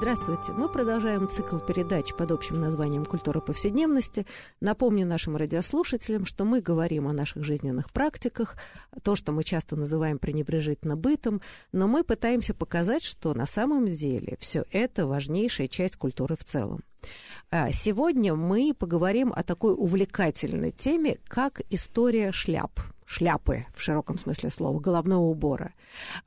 Здравствуйте. Мы продолжаем цикл передач под общим названием «Культура повседневности». Напомню нашим радиослушателям, что мы говорим о наших жизненных практиках, то, что мы часто называем пренебрежительно бытом, но мы пытаемся показать, что на самом деле все это важнейшая часть культуры в целом. А сегодня мы поговорим о такой увлекательной теме, как история шляп – шляпы в широком смысле слова, головного убора.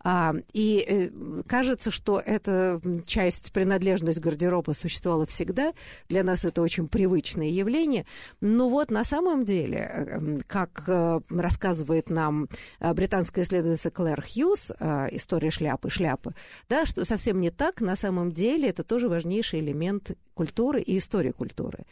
А, и э, кажется, что эта часть, принадлежность гардероба существовала всегда. Для нас это очень привычное явление. Но вот на самом деле, э, как э, рассказывает нам британская исследовательница Клэр Хьюз, история шляпы, шляпы, да, что совсем не так. На самом деле это тоже важнейший элемент культуры и истории культуры.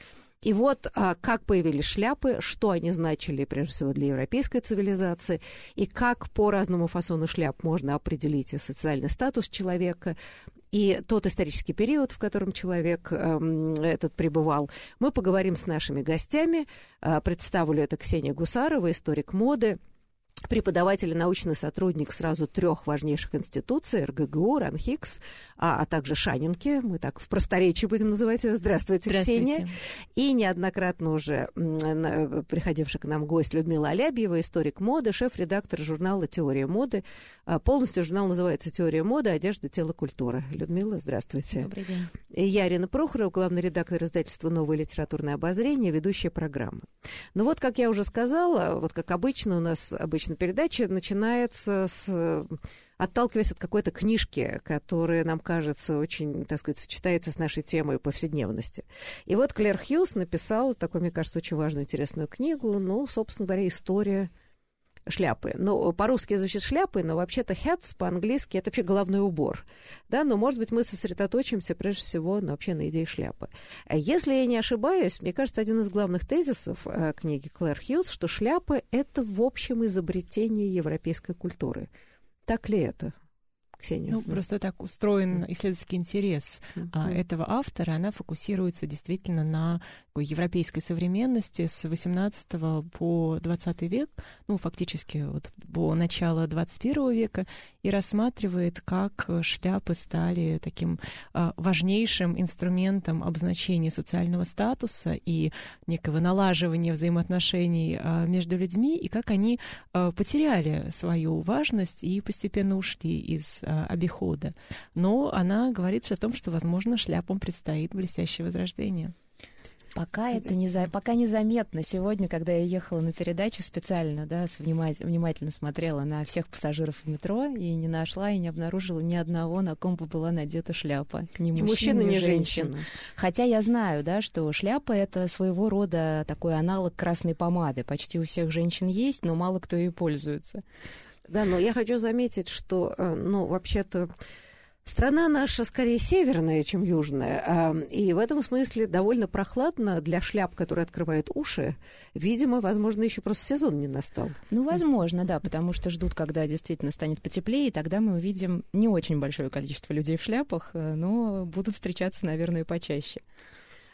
И вот а, как появились шляпы, что они значили, прежде всего, для европейской цивилизации, и как по разному фасону шляп можно определить социальный статус человека, и тот исторический период, в котором человек э, этот пребывал. Мы поговорим с нашими гостями. Э, представлю это Ксения Гусарова, историк моды, преподаватель и научный сотрудник сразу трех важнейших институций, РГГУ, РАНХИКС, а, а также Шанинки, мы так в просторечии будем называть ее. Здравствуйте, Здравствуйте. Ксения. И неоднократно уже приходивший к нам гость Людмила Алябьева, историк моды, шеф-редактор журнала «Теория моды». А, полностью журнал называется «Теория моды. Одежда, тело, культура». Людмила, здравствуйте. Добрый день. И я, Ирина Прохорова, главный редактор издательства «Новое литературное обозрение», ведущая программы. Ну вот, как я уже сказала, вот как обычно у нас обычно обычно передача начинается с отталкиваясь от какой-то книжки, которая нам кажется очень, так сказать, сочетается с нашей темой повседневности. И вот Клэр Хьюз написал такую, мне кажется, очень важную, интересную книгу, ну, собственно говоря, история шляпы. Ну, по-русски звучит шляпы, но вообще-то hats по-английски это вообще головной убор. Да, но, может быть, мы сосредоточимся прежде всего на, вообще на идее шляпы. Если я не ошибаюсь, мне кажется, один из главных тезисов э, книги Клэр Хьюз, что шляпы — это, в общем, изобретение европейской культуры. Так ли это? Ксения? Ну, просто так устроен исследовательский интерес mm-hmm. этого автора. Она фокусируется действительно на такой европейской современности с 18 по 20 век, ну, фактически вот по начало 21 века, и рассматривает, как шляпы стали таким а, важнейшим инструментом обозначения социального статуса и некого налаживания взаимоотношений а, между людьми, и как они потеряли свою важность и постепенно ушли из обихода. Но она говорит о том, что, возможно, шляпам предстоит блестящее возрождение. Пока это не за... пока незаметно. Сегодня, когда я ехала на передачу специально, да, с внимать... внимательно смотрела на всех пассажиров в метро и не нашла и не обнаружила ни одного, на ком бы была надета шляпа. Ни мужчина, мужчина, ни женщина. Хотя я знаю, да, что шляпа это своего рода такой аналог красной помады. Почти у всех женщин есть, но мало кто ей пользуется. Да, но я хочу заметить, что, э, ну, вообще-то Страна наша скорее северная, чем южная, а, и в этом смысле довольно прохладно для шляп, которые открывают уши. Видимо, возможно, еще просто сезон не настал. Ну, возможно, да, потому что ждут, когда действительно станет потеплее, и тогда мы увидим не очень большое количество людей в шляпах, э, но будут встречаться, наверное, почаще.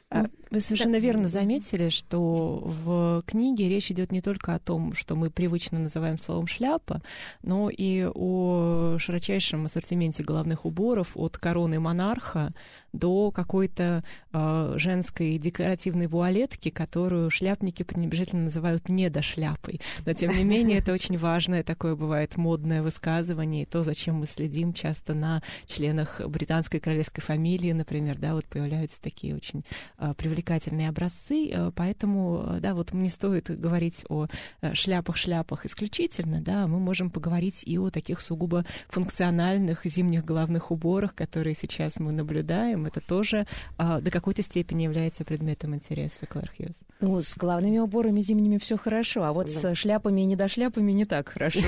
Вы совершенно да. верно заметили, что в книге речь идет не только о том, что мы привычно называем словом шляпа, но и о широчайшем ассортименте головных уборов от короны монарха до какой-то э, женской декоративной вуалетки, которую шляпники пренебрежительно называют недошляпой. Но, тем не менее, это очень важное такое бывает модное высказывание, и то, зачем мы следим часто на членах британской королевской фамилии, например, да, вот появляются такие очень э, привлекательные образцы, э, поэтому, э, да, вот не стоит говорить о шляпах-шляпах исключительно, да, мы можем поговорить и о таких сугубо функциональных зимних головных уборах, которые сейчас мы наблюдаем, это тоже а, до какой-то степени является предметом интереса Клэр Хьюз. Ну, с главными уборами зимними все хорошо, а вот с шляпами и недошляпами не так хорошо.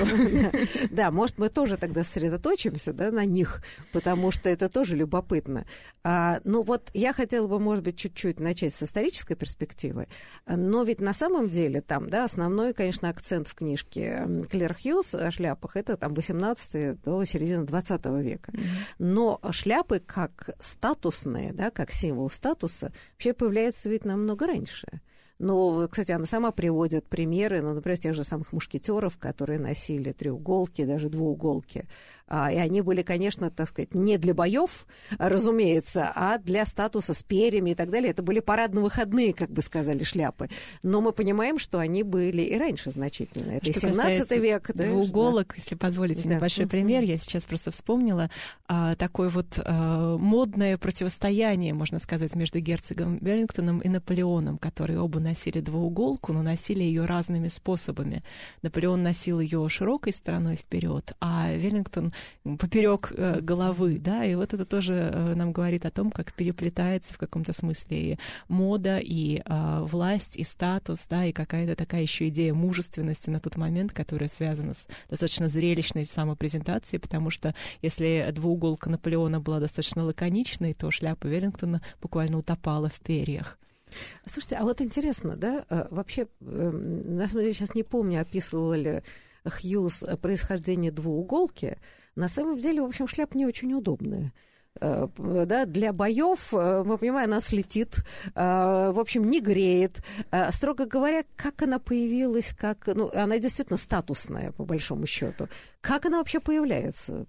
Да, может, мы тоже тогда сосредоточимся да, на них, потому что это тоже любопытно. А, ну вот я хотела бы, может быть, чуть-чуть чуть начать с исторической перспективы, но ведь на самом деле там, да, основной, конечно, акцент в книжке Клэр Хьюз о шляпах это там 18 до середины 20 века. Но шляпы как статусные, да, как символ статуса, вообще появляются ведь намного раньше. Но, кстати, она сама приводит примеры, ну, например, тех же самых мушкетеров, которые носили треуголки, даже двууголки. А, и они были, конечно, так сказать, не для боев, разумеется, а для статуса с перьями и так далее. Это были парадно-выходные, как бы сказали, шляпы. Но мы понимаем, что они были и раньше значительно. Это что 17 век. Да, двууголок, да. если позволите да. небольшой пример, я сейчас просто вспомнила а, такое вот а, модное противостояние, можно сказать, между герцогом Веллингтоном и Наполеоном, которые оба носили двууголку, но носили ее разными способами. Наполеон носил ее широкой стороной вперед, а Веллингтон поперек э, головы, да, и вот это тоже э, нам говорит о том, как переплетается в каком-то смысле и мода, и э, власть, и статус, да, и какая-то такая еще идея мужественности на тот момент, которая связана с достаточно зрелищной самопрезентацией, потому что если двууголка Наполеона была достаточно лаконичной, то шляпа Веллингтона буквально утопала в перьях. Слушайте, а вот интересно, да, э, вообще, эм, на самом деле, сейчас не помню, описывали Хьюз происхождение двууголки, на самом деле, в общем, шляпа не очень удобная э, да, для боев, э, мы понимаем, она слетит, э, в общем, не греет. Строго говоря, как она появилась, как, ну, она действительно статусная, по большому счету. Как она вообще появляется?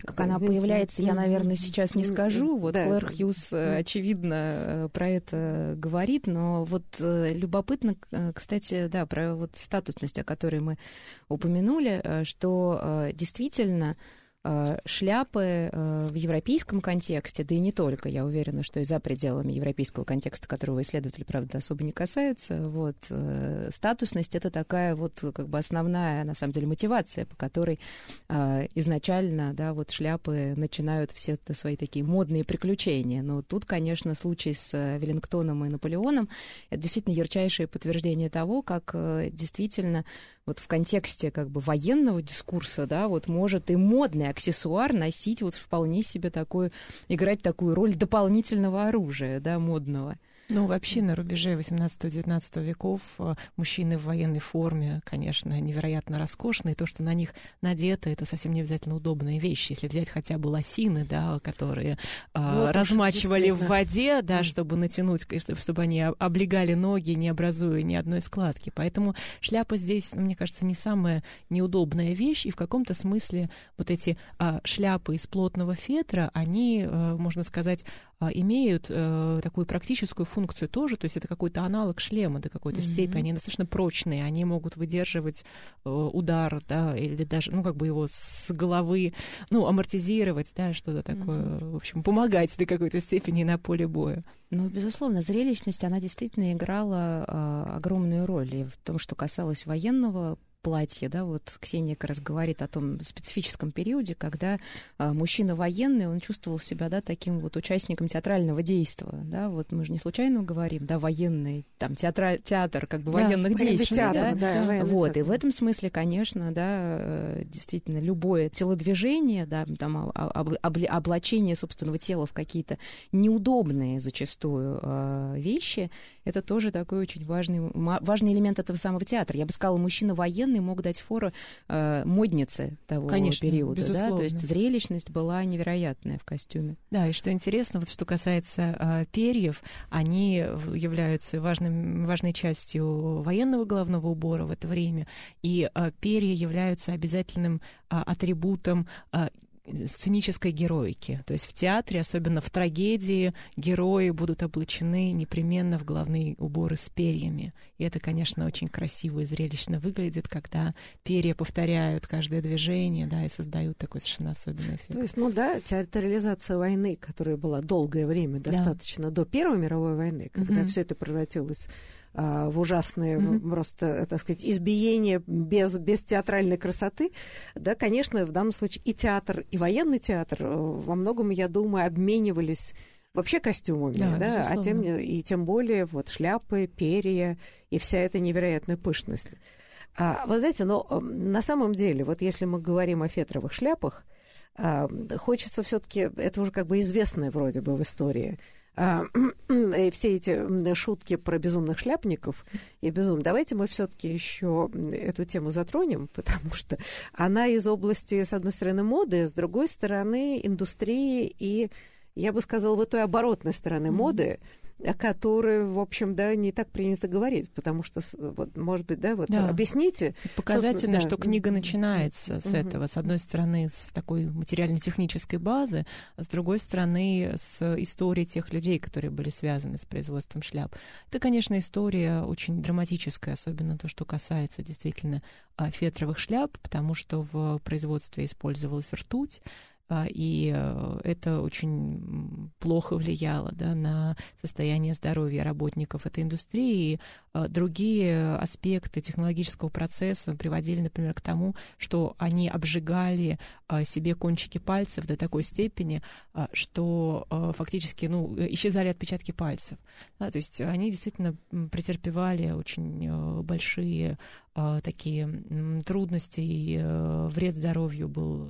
Как она появляется, я, наверное, сейчас не скажу. Вот да, Клэр Хьюз, очевидно, про это говорит, но вот любопытно, кстати, да, про вот статусность, о которой мы упомянули, что действительно Э, шляпы э, в европейском контексте, да и не только, я уверена, что и за пределами европейского контекста, которого исследователь, правда, особо не касается, вот, э, статусность — это такая вот как бы основная, на самом деле, мотивация, по которой изначально, да, вот шляпы начинают все свои такие модные приключения. Но тут, конечно, случай с Веллингтоном и Наполеоном — это действительно ярчайшее подтверждение того, как действительно вот в контексте как бы военного дискурса, да, вот может и модный аксессуар носить вот вполне себе такую, играть такую роль дополнительного оружия, да, модного. Ну, вообще на рубеже 18-19 веков э, мужчины в военной форме, конечно, невероятно роскошные. То, что на них надето, это совсем не обязательно удобная вещь. Если взять хотя бы лосины, да, которые э, вот размачивали в воде, да, чтобы натянуть, чтобы они облегали ноги, не образуя ни одной складки. Поэтому шляпа здесь, ну, мне кажется, не самая неудобная вещь. И в каком-то смысле вот эти а, шляпы из плотного фетра, они, а, можно сказать, а, имеют а, такую практическую функцию тоже, то есть это какой-то аналог шлема до какой-то mm-hmm. степени, они достаточно прочные, они могут выдерживать э, удар, да, или даже, ну, как бы его с головы, ну, амортизировать, да, что-то такое, mm-hmm. в общем, помогать до какой-то степени на поле боя. Ну, безусловно, зрелищность, она действительно играла э, огромную роль и в том, что касалось военного платье, да, вот Ксения как раз говорит о том специфическом периоде, когда а, мужчина военный, он чувствовал себя, да, таким вот участником театрального действия, да, вот мы же не случайно говорим, да, военный, там, театр, театр как бы да, военных действий, театр, да, да вот, театр. и в этом смысле, конечно, да, э, действительно, любое телодвижение, да, там, об, об, облачение собственного тела в какие-то неудобные зачастую э, вещи, это тоже такой очень важный, важный элемент этого самого театра. Я бы сказала, мужчина военный мог дать фору э, моднице того Конечно, периода. Безусловно. Да? То есть зрелищность была невероятная в костюме. Да, и что интересно, вот что касается э, перьев, они являются важным, важной частью военного головного убора в это время, и э, перья являются обязательным э, атрибутом э, сценической героики. То есть в театре, особенно в трагедии, герои будут облачены непременно в головные уборы с перьями. И это, конечно, очень красиво и зрелищно выглядит, когда перья повторяют каждое движение, да, и создают такой совершенно особенный эффект. То есть, ну да, театрализация войны, которая была долгое время, достаточно да. до Первой мировой войны, когда mm-hmm. все это превратилось в ужасные mm-hmm. просто, так сказать, избиения без, без театральной красоты, да, конечно, в данном случае и театр, и военный театр э, во многом, я думаю, обменивались вообще костюмами, да, да а тем, и тем более вот шляпы, перья и вся эта невероятная пышность. А, вы знаете, но на самом деле, вот если мы говорим о фетровых шляпах, а, хочется все-таки, это уже как бы известное вроде бы в истории, а, все эти шутки про безумных шляпников и безум. Давайте мы все-таки еще эту тему затронем, потому что она из области, с одной стороны, моды, с другой стороны, индустрии и, я бы сказала, вот той оборотной стороны моды, mm-hmm о которой, в общем, да, не так принято говорить, потому что, вот, может быть, да, вот да. объясните. Показательно, да. что книга начинается с угу. этого. С одной стороны, с такой материально-технической базы, а с другой стороны, с истории тех людей, которые были связаны с производством шляп. Это, конечно, история очень драматическая, особенно то, что касается действительно а, фетровых шляп, потому что в производстве использовалась ртуть, и э, это очень плохо влияло да, на состояние здоровья работников этой индустрии. И а, другие аспекты технологического процесса приводили, например, к тому, что они обжигали а, себе кончики пальцев до такой степени, что фактически ну, исчезали отпечатки пальцев. Да, то есть они действительно претерпевали очень э, большие такие трудности, и э, вред здоровью был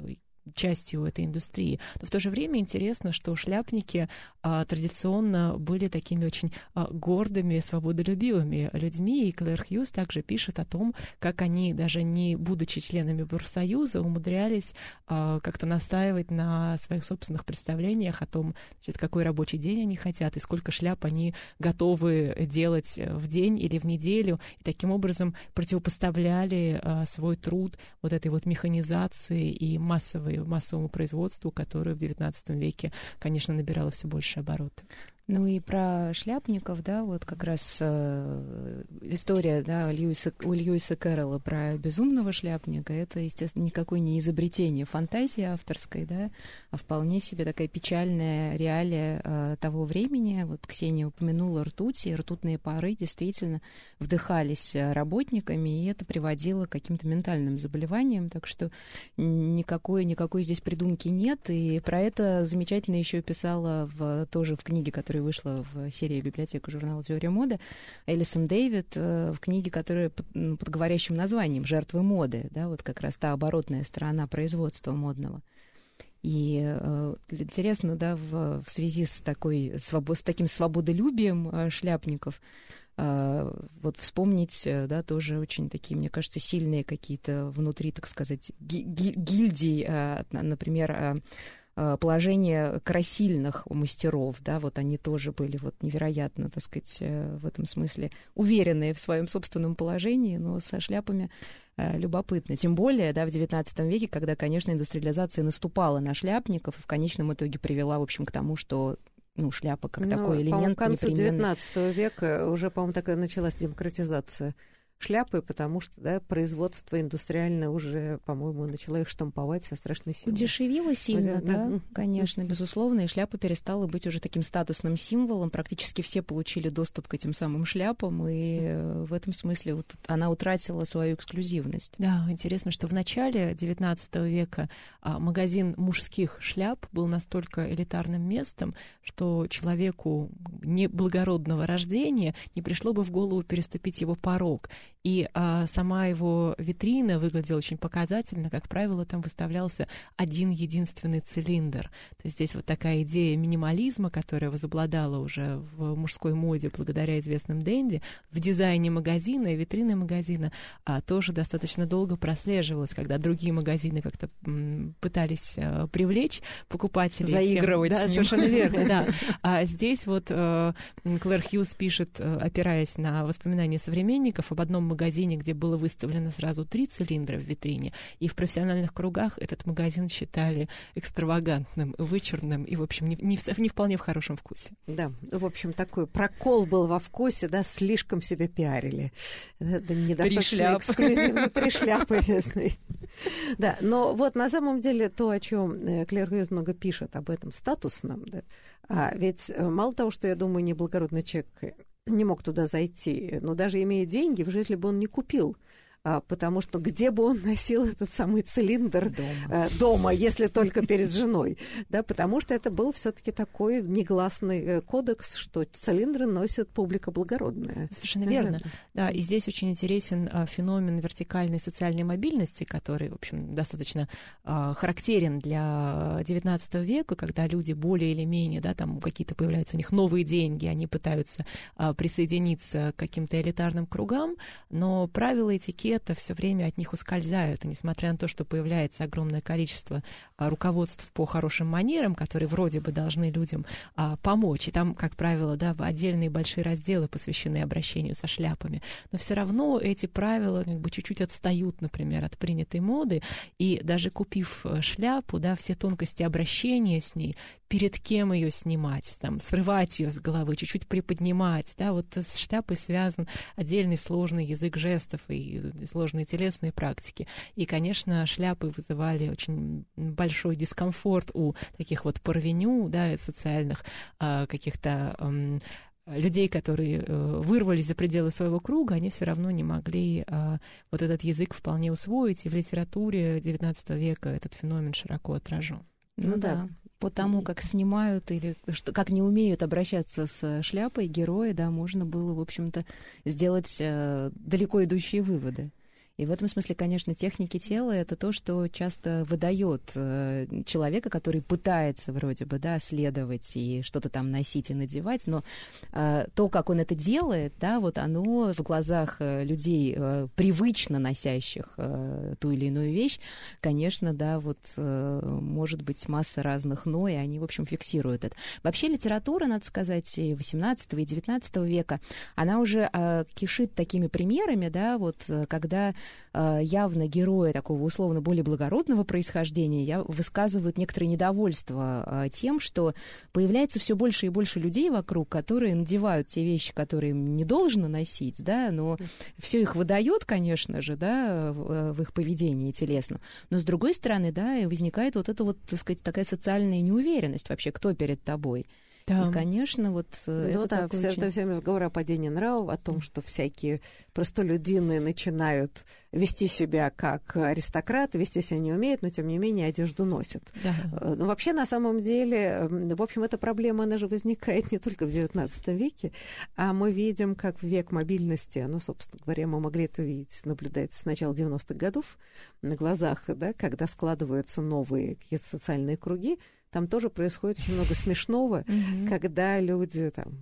частью этой индустрии. Но в то же время интересно, что шляпники а, традиционно были такими очень а, гордыми, свободолюбивыми людьми, и Клэр Хьюз также пишет о том, как они, даже не будучи членами профсоюза, умудрялись а, как-то настаивать на своих собственных представлениях о том, значит, какой рабочий день они хотят и сколько шляп они готовы делать в день или в неделю, и таким образом противопоставляли а, свой труд вот этой вот механизации и массовой массовому производству, которое в XIX веке, конечно, набирало все больше обороты. Ну и про шляпников, да, вот как раз э, история, да, Льюиса, у Льюиса Кэрролла про безумного шляпника, это, естественно, никакое не изобретение фантазии авторской, да, а вполне себе такая печальная реалия э, того времени. Вот Ксения упомянула ртуть, и ртутные пары действительно вдыхались работниками, и это приводило к каким-то ментальным заболеваниям, так что никакой, никакой здесь придумки нет, и про это замечательно еще писала в, тоже в книге, которая которая вышла в серии библиотека журнала «Теория моды», Элисон Дэвид э, в книге, которая под, под говорящим названием «Жертвы моды», да, вот как раз та оборотная сторона производства модного. И э, интересно, да, в, в связи с, такой, свобо, с таким свободолюбием э, шляпников, э, вот вспомнить, э, да, тоже очень такие, мне кажется, сильные какие-то внутри, так сказать, ги- ги- гильдии, э, например, Э, положение красильных мастеров, да, вот они тоже были вот невероятно, так сказать, э, в этом смысле уверенные в своем собственном положении, но со шляпами э, любопытно. Тем более, да, в XIX веке, когда, конечно, индустриализация наступала на шляпников и в конечном итоге привела, в общем, к тому, что ну, шляпа как ну, такой элемент. К концу XIX века уже, по-моему, такая началась демократизация шляпы, потому что да, производство индустриальное уже, по-моему, начало их штамповать со страшной силой. Удешевило сильно, да, да, конечно, безусловно, и шляпа перестала быть уже таким статусным символом. Практически все получили доступ к этим самым шляпам, и э, в этом смысле вот она утратила свою эксклюзивность. Да, интересно, что в начале XIX века а, магазин мужских шляп был настолько элитарным местом, что человеку неблагородного рождения не пришло бы в голову переступить его порог. И а, сама его витрина выглядела очень показательно. Как правило, там выставлялся один единственный цилиндр. То есть здесь вот такая идея минимализма, которая возобладала уже в мужской моде благодаря известным Дэнди, в дизайне магазина и витрины магазина а, тоже достаточно долго прослеживалась, когда другие магазины как-то м, пытались а, привлечь покупателей. Заигрывать всем, Да, совершенно верно, да. А здесь вот а, Клэр Хьюз пишет, э, опираясь на воспоминания современников об одном магазине, где было выставлено сразу три цилиндра в витрине, и в профессиональных кругах этот магазин считали экстравагантным, вычурным и, в общем, не, не, не вполне в хорошем вкусе. Да, в общем, такой прокол был во вкусе, да, слишком себя пиарили. Это недостаточно эксклюзивно. Три шляпы. Да, но вот на самом деле то, о чем э, Клэр Хьюз много пишет об этом статусном, да, а ведь э, мало того, что, я думаю, неблагородный человек не мог туда зайти. Но даже имея деньги, в жизни бы он не купил потому что где бы он носил этот самый цилиндр дома, дома если только перед женой, да, потому что это был все-таки такой негласный э, кодекс, что цилиндры носит публика благородная. Совершенно верно. Да, и здесь очень интересен а, феномен вертикальной социальной мобильности, который, в общем, достаточно а, характерен для XIX века, когда люди более или менее, да, там какие-то появляются у них новые деньги, они пытаются а, присоединиться к каким-то элитарным кругам, но правила этикета все время от них ускользают, и несмотря на то, что появляется огромное количество а, руководств по хорошим манерам, которые вроде бы должны людям а, помочь, и там, как правило, да, отдельные большие разделы посвящены обращению со шляпами, но все равно эти правила как бы чуть-чуть отстают, например, от принятой моды, и даже купив э, шляпу, да, все тонкости обращения с ней, перед кем ее снимать, там, срывать ее с головы, чуть-чуть приподнимать, да, вот с шляпой связан отдельный сложный язык жестов и сложные телесные практики. И, конечно, шляпы вызывали очень большой дискомфорт у таких вот порвеню, да, социальных а, каких-то людей, которые э, вырвались за пределы своего круга, они все равно не могли а, вот этот язык вполне усвоить, и в литературе XIX века этот феномен широко отражен. Ну, ну да. да, по тому, как снимают или что, как не умеют обращаться с шляпой герои, да, можно было, в общем-то, сделать э, далеко идущие выводы. И в этом смысле, конечно, техники тела — это то, что часто выдает э, человека, который пытается вроде бы, да, следовать и что-то там носить и надевать, но э, то, как он это делает, да, вот оно в глазах э, людей, привычно носящих ту или иную вещь, конечно, да, вот может быть масса разных «но», и они, в общем, фиксируют это. Вообще литература, надо сказать, и 18 и 19 века, она уже кишит такими примерами, да, вот когда явно герои такого условно более благородного происхождения я, высказывают некоторое недовольство э, тем, что появляется все больше и больше людей вокруг, которые надевают те вещи, которые им не должно носить, да, но все их выдает, конечно же, да, в, э, в их поведении телесном. Но с другой стороны, да, возникает вот эта вот, так сказать, такая социальная неуверенность вообще, кто перед тобой. Да. И, конечно, вот э, ну, это да, все, очень... это все разговоры о падении нравов, о том, что всякие простолюдины начинают вести себя как аристократы, вести себя не умеют, но, тем не менее, одежду носят. Да. Э, но вообще, на самом деле, в общем, эта проблема, она же возникает не только в XIX веке, а мы видим, как в век мобильности, ну, собственно говоря, мы могли это видеть, наблюдать с начала 90-х годов на глазах, да, когда складываются новые какие-то социальные круги, там тоже происходит очень много смешного, когда люди там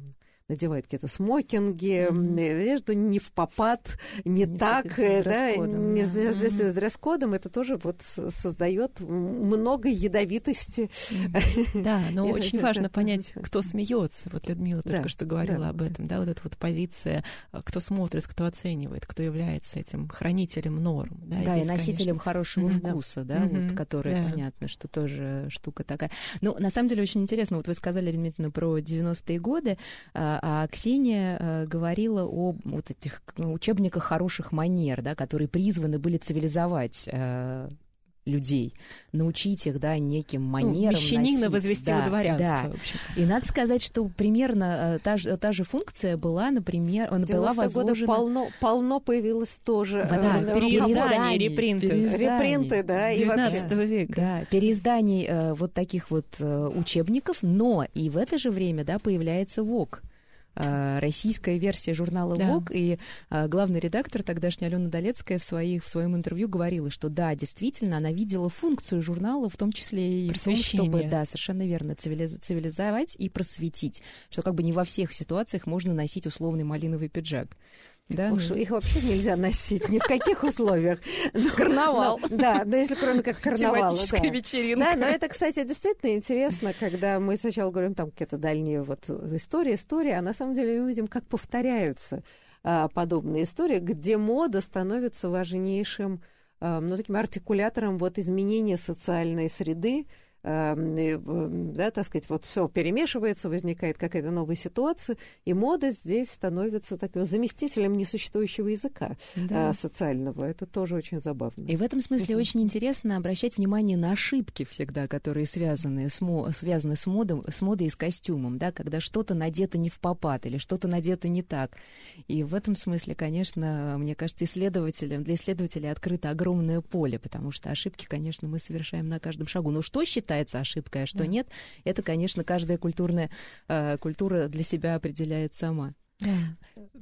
надевают какие-то смокинги, mm-hmm. одежду не в попад, не, не так, э, да, не соответствии с дресс-кодом, это тоже вот создает много ядовитости. Да, но очень важно понять, кто смеется. Вот Людмила только что говорила об этом, да, вот эта вот позиция, а, кто смотрит, кто оценивает, кто является этим хранителем норм. Да, и носителем хорошего вкуса, да, вот, который, понятно, что тоже штука такая. Ну, на самом деле, очень интересно, вот вы сказали, Дмитриевна, про 90-е годы, а, Ксения э, говорила о вот этих учебниках хороших манер, да, которые призваны были цивилизовать э, людей, научить их, да, неким ну, манерам. Ну, мещанина возвести да, во дворянство. Да. И надо сказать, что примерно э, та, же, та же функция была, например, была возложена... полно, полно появилось тоже. Да, э, переиздание, репринты. Репринты, да. 19 и века. Да, переизданий э, вот таких вот э, учебников, но и в это же время, да, появляется ВОК. Э, российская версия журнала да. «Вог», и э, главный редактор тогдашняя Алена Долецкая в, своих, в своем интервью говорила, что да, действительно, она видела функцию журнала, в том числе и в том, чтобы, да, совершенно верно, цивилиз, цивилизовать и просветить, что как бы не во всех ситуациях можно носить условный малиновый пиджак. Да? Уж их вообще нельзя носить ни в каких условиях. Карнавал. Да, да, если кроме как карнавала. Тематическая вечеринка. Да, но это, кстати, действительно интересно, когда мы сначала говорим там какие-то дальние вот истории, истории, а на самом деле мы видим, как повторяются а, подобные истории, где мода становится важнейшим, а, ну, таким артикулятором вот изменения социальной среды, да, так сказать, вот все перемешивается, возникает какая-то новая ситуация, и мода здесь становится таким заместителем несуществующего языка да. социального. Это тоже очень забавно. И в этом смысле очень интересно обращать внимание на ошибки всегда, которые связаны с, мо связаны с, модом, с модой и с костюмом, да, когда что-то надето не в попад или что-то надето не так. И в этом смысле, конечно, мне кажется, исследователям, для исследователей открыто огромное поле, потому что ошибки, конечно, мы совершаем на каждом шагу. Но что считается ошибкой, а что да. нет, это, конечно, каждая культурная э, культура для себя определяет сама. Да.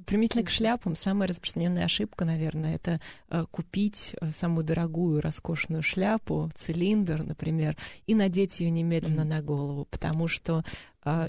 Примительно к шляпам, самая распространенная ошибка, наверное, это э, купить э, самую дорогую, роскошную шляпу, цилиндр, например, и надеть ее немедленно mm. на голову, потому что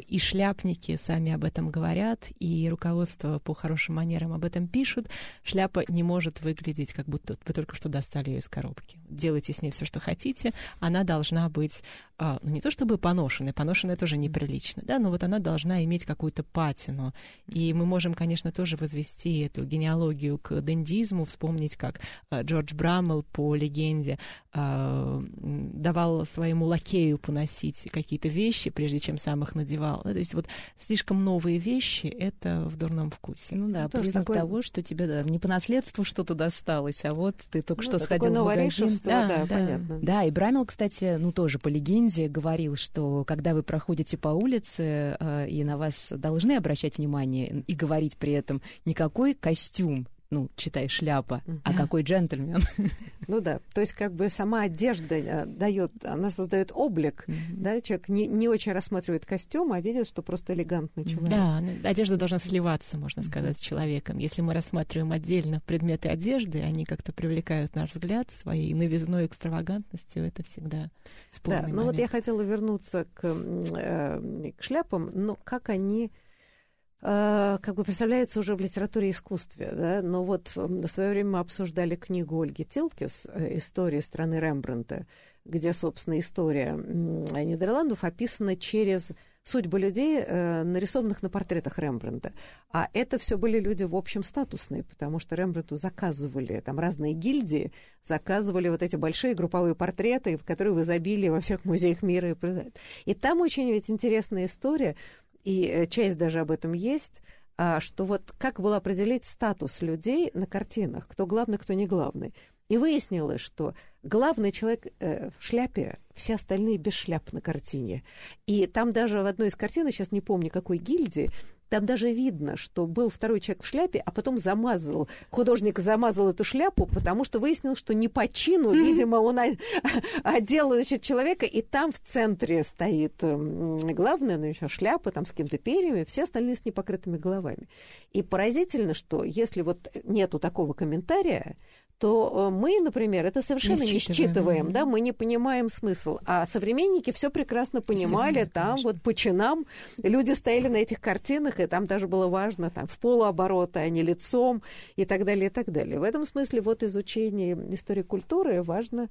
и шляпники сами об этом говорят, и руководство по хорошим манерам об этом пишут. Шляпа не может выглядеть, как будто вы только что достали ее из коробки. Делайте с ней все, что хотите. Она должна быть, а, ну, не то чтобы поношенной, поношенная тоже неприлично, да, но вот она должна иметь какую-то патину. И мы можем, конечно, тоже возвести эту генеалогию к дендизму, вспомнить, как а, Джордж Браммел по легенде давал своему лакею поносить какие-то вещи, прежде чем сам их надевал. То есть вот слишком новые вещи — это в дурном вкусе. Ну да, ну, признак такой... того, что тебе да, не по наследству что-то досталось, а вот ты только ну, что сходил в магазин. Да, да, да, понятно. Да, и Брамел, кстати, ну тоже по легенде говорил, что когда вы проходите по улице, э, и на вас должны обращать внимание и говорить при этом никакой костюм ну, читай, шляпа, uh-huh. а какой джентльмен. Ну да, то есть как бы сама одежда э, дает, она создает облик, uh-huh. да, человек не, не очень рассматривает костюм, а видит, что просто элегантный человек. Да, ну, одежда должна сливаться, можно сказать, uh-huh. с человеком. Если мы рассматриваем отдельно предметы одежды, они как-то привлекают наш взгляд своей новизной экстравагантностью, это всегда спорный Да, ну вот я хотела вернуться к, э, к шляпам, но как они как бы представляется уже в литературе и искусстве. Да? Но вот в свое время мы обсуждали книгу Ольги Тилкис э, «История страны Рембрандта», где, собственно, история Нидерландов описана через судьбы людей, э, нарисованных на портретах Рембрандта. А это все были люди, в общем, статусные, потому что Рембрандту заказывали, там разные гильдии заказывали вот эти большие групповые портреты, в которые в изобилии во всех музеях мира. И там очень ведь интересная история, и э, часть даже об этом есть, а, что вот как было определить статус людей на картинах, кто главный, кто не главный. И выяснилось, что главный человек э, в шляпе, все остальные без шляп на картине. И там даже в одной из картин, сейчас не помню какой гильдии, там даже видно, что был второй человек в шляпе, а потом замазал, художник замазал эту шляпу, потому что выяснил, что не по чину, видимо, он одел значит, человека, и там в центре стоит главное, ну еще шляпа, там с кем-то перьями, все остальные с непокрытыми головами. И поразительно, что если вот нету такого комментария, то э, мы, например, это совершенно не считываем, не считываем да, мы не понимаем смысл. А современники все прекрасно понимали, там конечно. вот по чинам люди стояли на этих картинах, и там даже было важно там в полуоборота, а не лицом, и так далее, и так далее. В этом смысле вот изучение истории культуры важно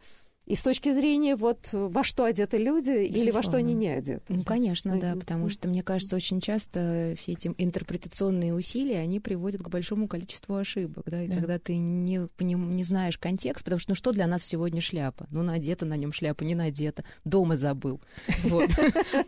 и с точки зрения вот во что одеты люди Безусловно. или во что они не одеты. Ну, конечно, да, потому что, мне кажется, очень часто все эти интерпретационные усилия, они приводят к большому количеству ошибок, да, и да. когда ты не, не, не знаешь контекст, потому что, ну, что для нас сегодня шляпа? Ну, надета на нем шляпа, не надета, дома забыл.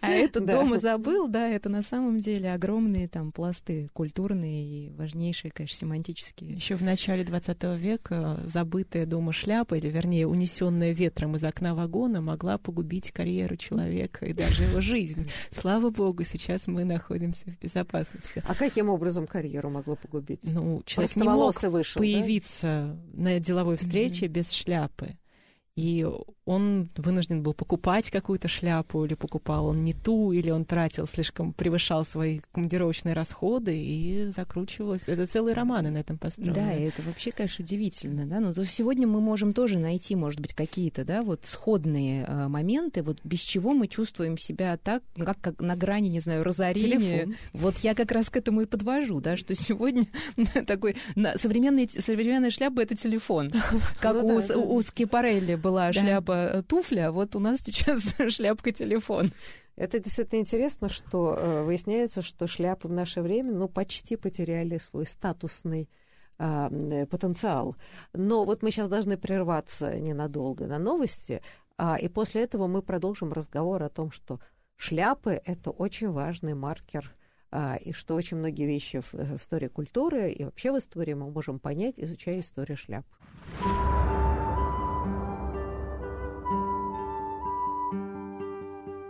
А это дома забыл, да, это на самом деле огромные там пласты культурные и важнейшие, конечно, семантические. Еще в начале 20 века забытая дома шляпа, или, вернее, унесенная ветром ветром из окна вагона могла погубить карьеру человека и даже его жизнь. Слава богу, сейчас мы находимся в безопасности. А каким образом карьеру могло погубить? Ну, человек не мог вышел, появиться да? на деловой встрече mm-hmm. без шляпы. И он вынужден был покупать какую-то шляпу, или покупал он не ту, или он тратил слишком, превышал свои командировочные расходы, и закручивалось. Это целые романы на этом построены. Да, и это вообще, конечно, удивительно, да, но то сегодня мы можем тоже найти, может быть, какие-то, да, вот сходные э, моменты, вот без чего мы чувствуем себя так, как, как на грани, не знаю, разорения. Телефон. Вот я как раз к этому и подвожу, да, что сегодня такой современный, современная шляпа — это телефон, как ну у, у Скипарелли была шляпа шляпа туфля, вот у нас сейчас шляпка телефон. Это действительно интересно, что э, выясняется, что шляпы в наше время ну, почти потеряли свой статусный а, э, потенциал. Но вот мы сейчас должны прерваться ненадолго на новости, А, и после этого мы продолжим разговор о том, что шляпы — это очень важный маркер а, и что очень многие вещи в, в истории культуры и вообще в истории мы можем понять, изучая историю шляп.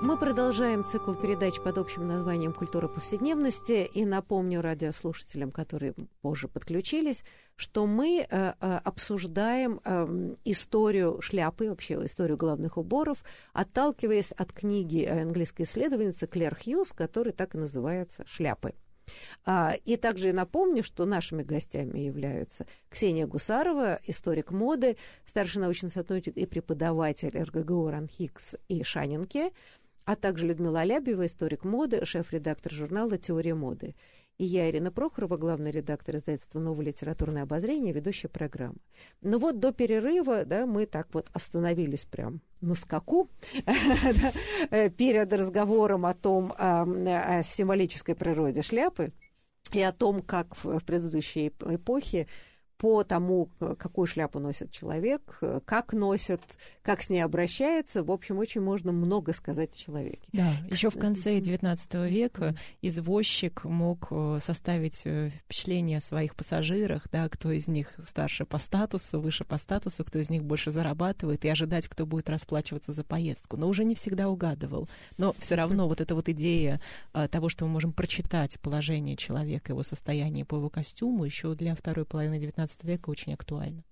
Мы продолжаем цикл передач под общим названием «Культура повседневности». И напомню радиослушателям, которые позже подключились, что мы э, э, обсуждаем э, историю шляпы, вообще историю головных уборов, отталкиваясь от книги английской исследовательницы Клэр Хьюз, которая так и называется «Шляпы». А, и также напомню, что нашими гостями являются Ксения Гусарова, историк моды, старший научный сотрудник и преподаватель РГГУ РАНХИКС и Шанинке, а также Людмила Алябьева, историк моды, шеф-редактор журнала «Теория моды». И я, Ирина Прохорова, главный редактор издательства «Новое литературное обозрение», ведущая программы. Ну вот до перерыва да, мы так вот остановились прям на скаку перед разговором о том, о символической природе шляпы и о том, как в предыдущей эпохе по тому, какую шляпу носит человек, как носит, как с ней обращается. В общем, очень можно много сказать о человеке. Да, еще в конце XIX века извозчик мог э, составить э, впечатление о своих пассажирах, да, кто из них старше по статусу, выше по статусу, кто из них больше зарабатывает, и ожидать, кто будет расплачиваться за поездку. Но уже не всегда угадывал. Но все равно вот эта вот идея э, того, что мы можем прочитать положение человека, его состояние по его костюму, еще для второй половины XIX века очень актуально.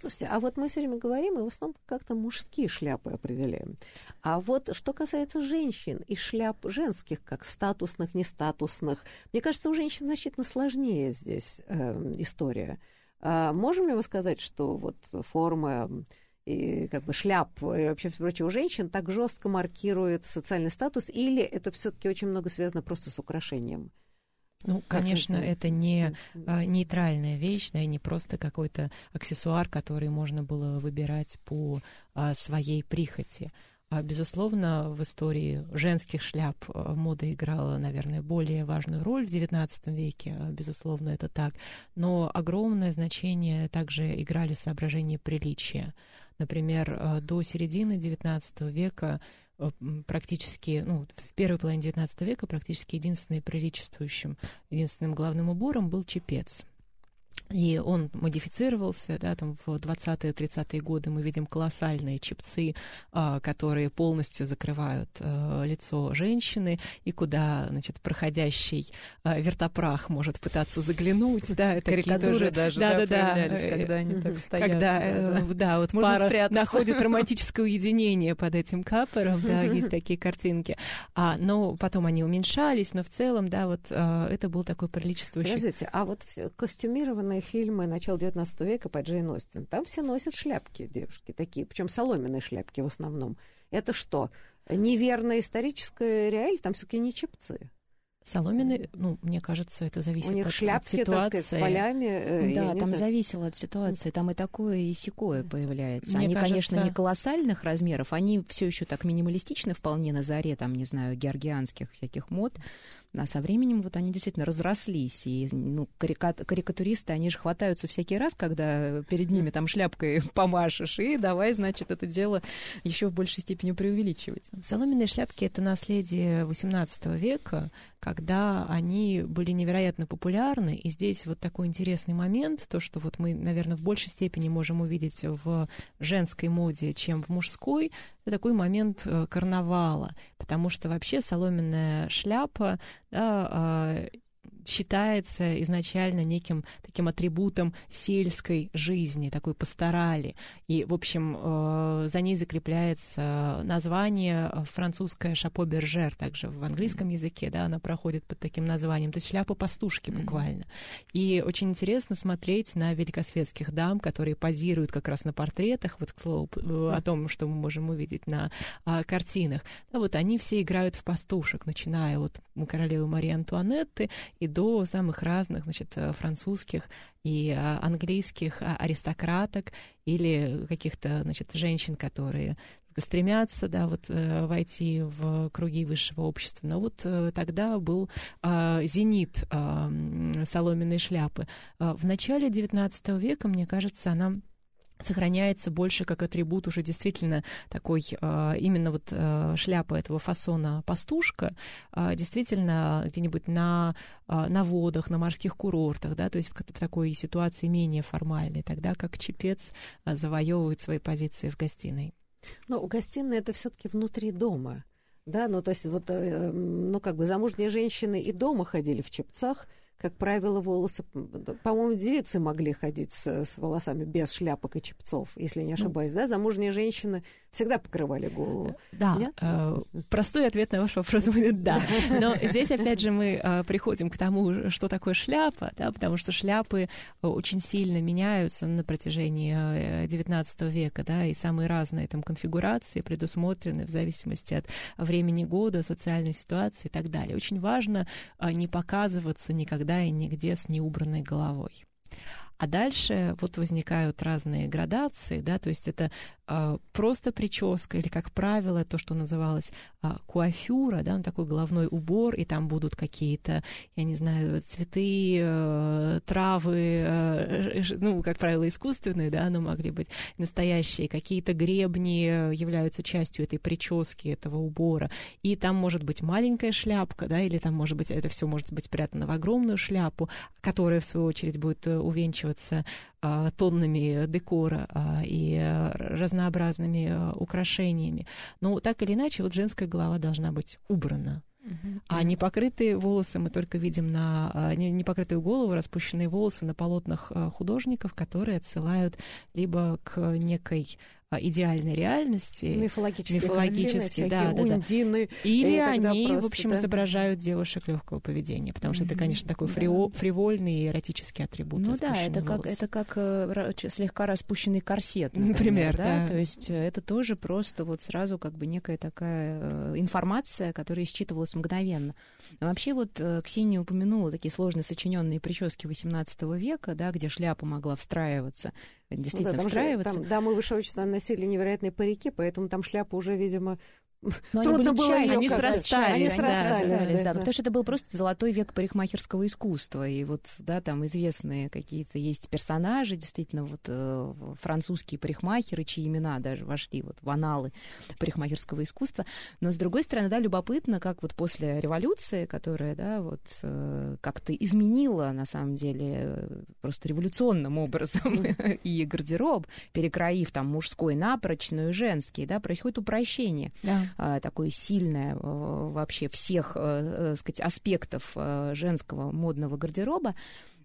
Слушайте, а вот мы все время говорим, и в основном как-то мужские шляпы определяем. А вот что касается женщин и шляп женских, как статусных, нестатусных, мне кажется, у женщин значительно сложнее здесь э, история. А можем ли мы сказать, что вот форма и как бы шляп и вообще прочее у женщин так жестко маркирует социальный статус, или это все-таки очень много связано просто с украшением? Ну, конечно, это не а, нейтральная вещь, да, и не просто какой-то аксессуар, который можно было выбирать по а, своей прихоти. А, безусловно, в истории женских шляп мода играла, наверное, более важную роль в XIX веке, безусловно, это так. Но огромное значение также играли соображения приличия. Например, до середины XIX века Э, практически, ну, в первой половине XIX века практически единственным приличествующим, единственным главным убором был чепец. И он модифицировался, да, там в 20-30-е годы мы видим колоссальные чипцы, а, которые полностью закрывают а, лицо женщины, и куда, значит, проходящий а, вертопрах может пытаться заглянуть, да, это карикатуры даже, да, да, да, когда они так стоят. Когда, да, да вот Можно пара спрятаться. находит романтическое уединение под этим капором, да, есть такие картинки. А, но потом они уменьшались, но в целом, да, вот это был такой приличествующий... Подождите, а вот костюмированные популярные фильмы начала XIX века по Джейн Остин. Там все носят шляпки, девушки такие, причем соломенные шляпки в основном. Это что, неверная историческая реаль? Там все-таки не чепцы. Соломенные, ну, мне кажется, это зависит У них от, шляпки, от ситуации. Так сказать, с полями. Э, да, там так... зависело от ситуации. Там и такое, и секое появляется. Мне они, кажется... конечно, не колоссальных размеров, они все еще так минималистичны вполне на заре, там, не знаю, георгианских всяких мод. А со временем вот они действительно разрослись. И ну, карикат, карикатуристы, они же хватаются всякий раз, когда перед ними там шляпкой помашешь, и давай, значит, это дело еще в большей степени преувеличивать. Соломенные шляпки — это наследие XVIII века, когда они были невероятно популярны. И здесь вот такой интересный момент, то, что вот мы, наверное, в большей степени можем увидеть в женской моде, чем в мужской, такой момент э, карнавала, потому что вообще соломенная шляпа да, а, считается изначально неким таким атрибутом сельской жизни, такой пасторали. И, в общем, э, за ней закрепляется название французское шапо-бержер, также в английском языке, да, она проходит под таким названием, то есть шляпа пастушки буквально. И очень интересно смотреть на великосветских дам, которые позируют как раз на портретах, вот, к слову, э, о том, что мы можем увидеть на а, картинах. Да, вот они все играют в пастушек, начиная от королевы Марии Антуанетты и до самых разных, значит, э, французских и а, английских а, аристократок или каких-то, значит, женщин, которые стремятся, да, вот э, войти в круги высшего общества. Но вот э, тогда был э, зенит э, соломенной шляпы. Э, в начале XIX века, мне кажется, она сохраняется больше как атрибут уже действительно такой э, именно вот э, шляпа этого фасона пастушка э, действительно где-нибудь на на водах на морских курортах да то есть в, такой ситуации менее формальной тогда как чепец завоевывает свои позиции в гостиной. Но у гостиной это все-таки внутри дома да ну то есть вот ну как бы замужние женщины и дома ходили в чепцах как правило, волосы... По-моему, девицы могли ходить с, с волосами без шляпок и чепцов, если не ну, ошибаюсь, ну, да? Замужние женщины всегда покрывали голову. Да. Э, простой ответ на ваш вопрос будет «да». Но здесь, опять же, мы э, приходим к тому, что такое шляпа, да, потому что шляпы очень сильно меняются на протяжении XIX э, века, да, и самые разные там конфигурации предусмотрены в зависимости от времени года, социальной ситуации и так далее. Очень важно не показываться никогда никогда и нигде с неубранной головой. А дальше вот возникают разные градации, да, то есть это просто прическа или, как правило, то, что называлось э, куафюра, да, ну, такой головной убор, и там будут какие-то, я не знаю, цветы, э, травы, э, ну, как правило, искусственные, да, но могли быть настоящие, какие-то гребни являются частью этой прически, этого убора, и там может быть маленькая шляпка, да, или там может быть, это все может быть спрятано в огромную шляпу, которая, в свою очередь, будет э, увенчивать увеличиваться а, тоннами декора а, и разнообразными а, украшениями. Но так или иначе, вот женская голова должна быть убрана. А непокрытые волосы мы только видим на непокрытую голову, распущенные волосы на полотнах художников, которые отсылают либо к некой идеальной реальности. Мифологические, мифологические да, да, ундины. Да. Или они, просто, в общем, да? изображают девушек легкого поведения, потому что mm-hmm. это, конечно, такой фрио, да. фривольный и эротический атрибут. Ну да, это как, это как э, слегка распущенный корсет, например, например да? да? То есть э, это тоже просто вот сразу как бы некая такая э, информация, которая считывалась мгновенно. А вообще вот Ксения упомянула такие сложные сочиненные прически XVIII века, да, где шляпа могла встраиваться действительно ну, да, встраиваться. Же, там дамы высшего общества носили невероятные парики, поэтому там шляпа уже, видимо, но Трудно они было ее они срастались, они срастались, да, да, да, да. потому что это был просто золотой век парикмахерского искусства, и вот, да, там известные какие-то есть персонажи, действительно, вот э, французские парикмахеры, чьи имена даже вошли вот в аналы парикмахерского искусства, но, с другой стороны, да, любопытно, как вот после революции, которая, да, вот э, как-то изменила, на самом деле, просто революционным образом и гардероб, перекроив там мужской и женский, да, происходит упрощение. Да. А, такое сильное э, вообще всех, э, э, сказать, аспектов женского модного гардероба.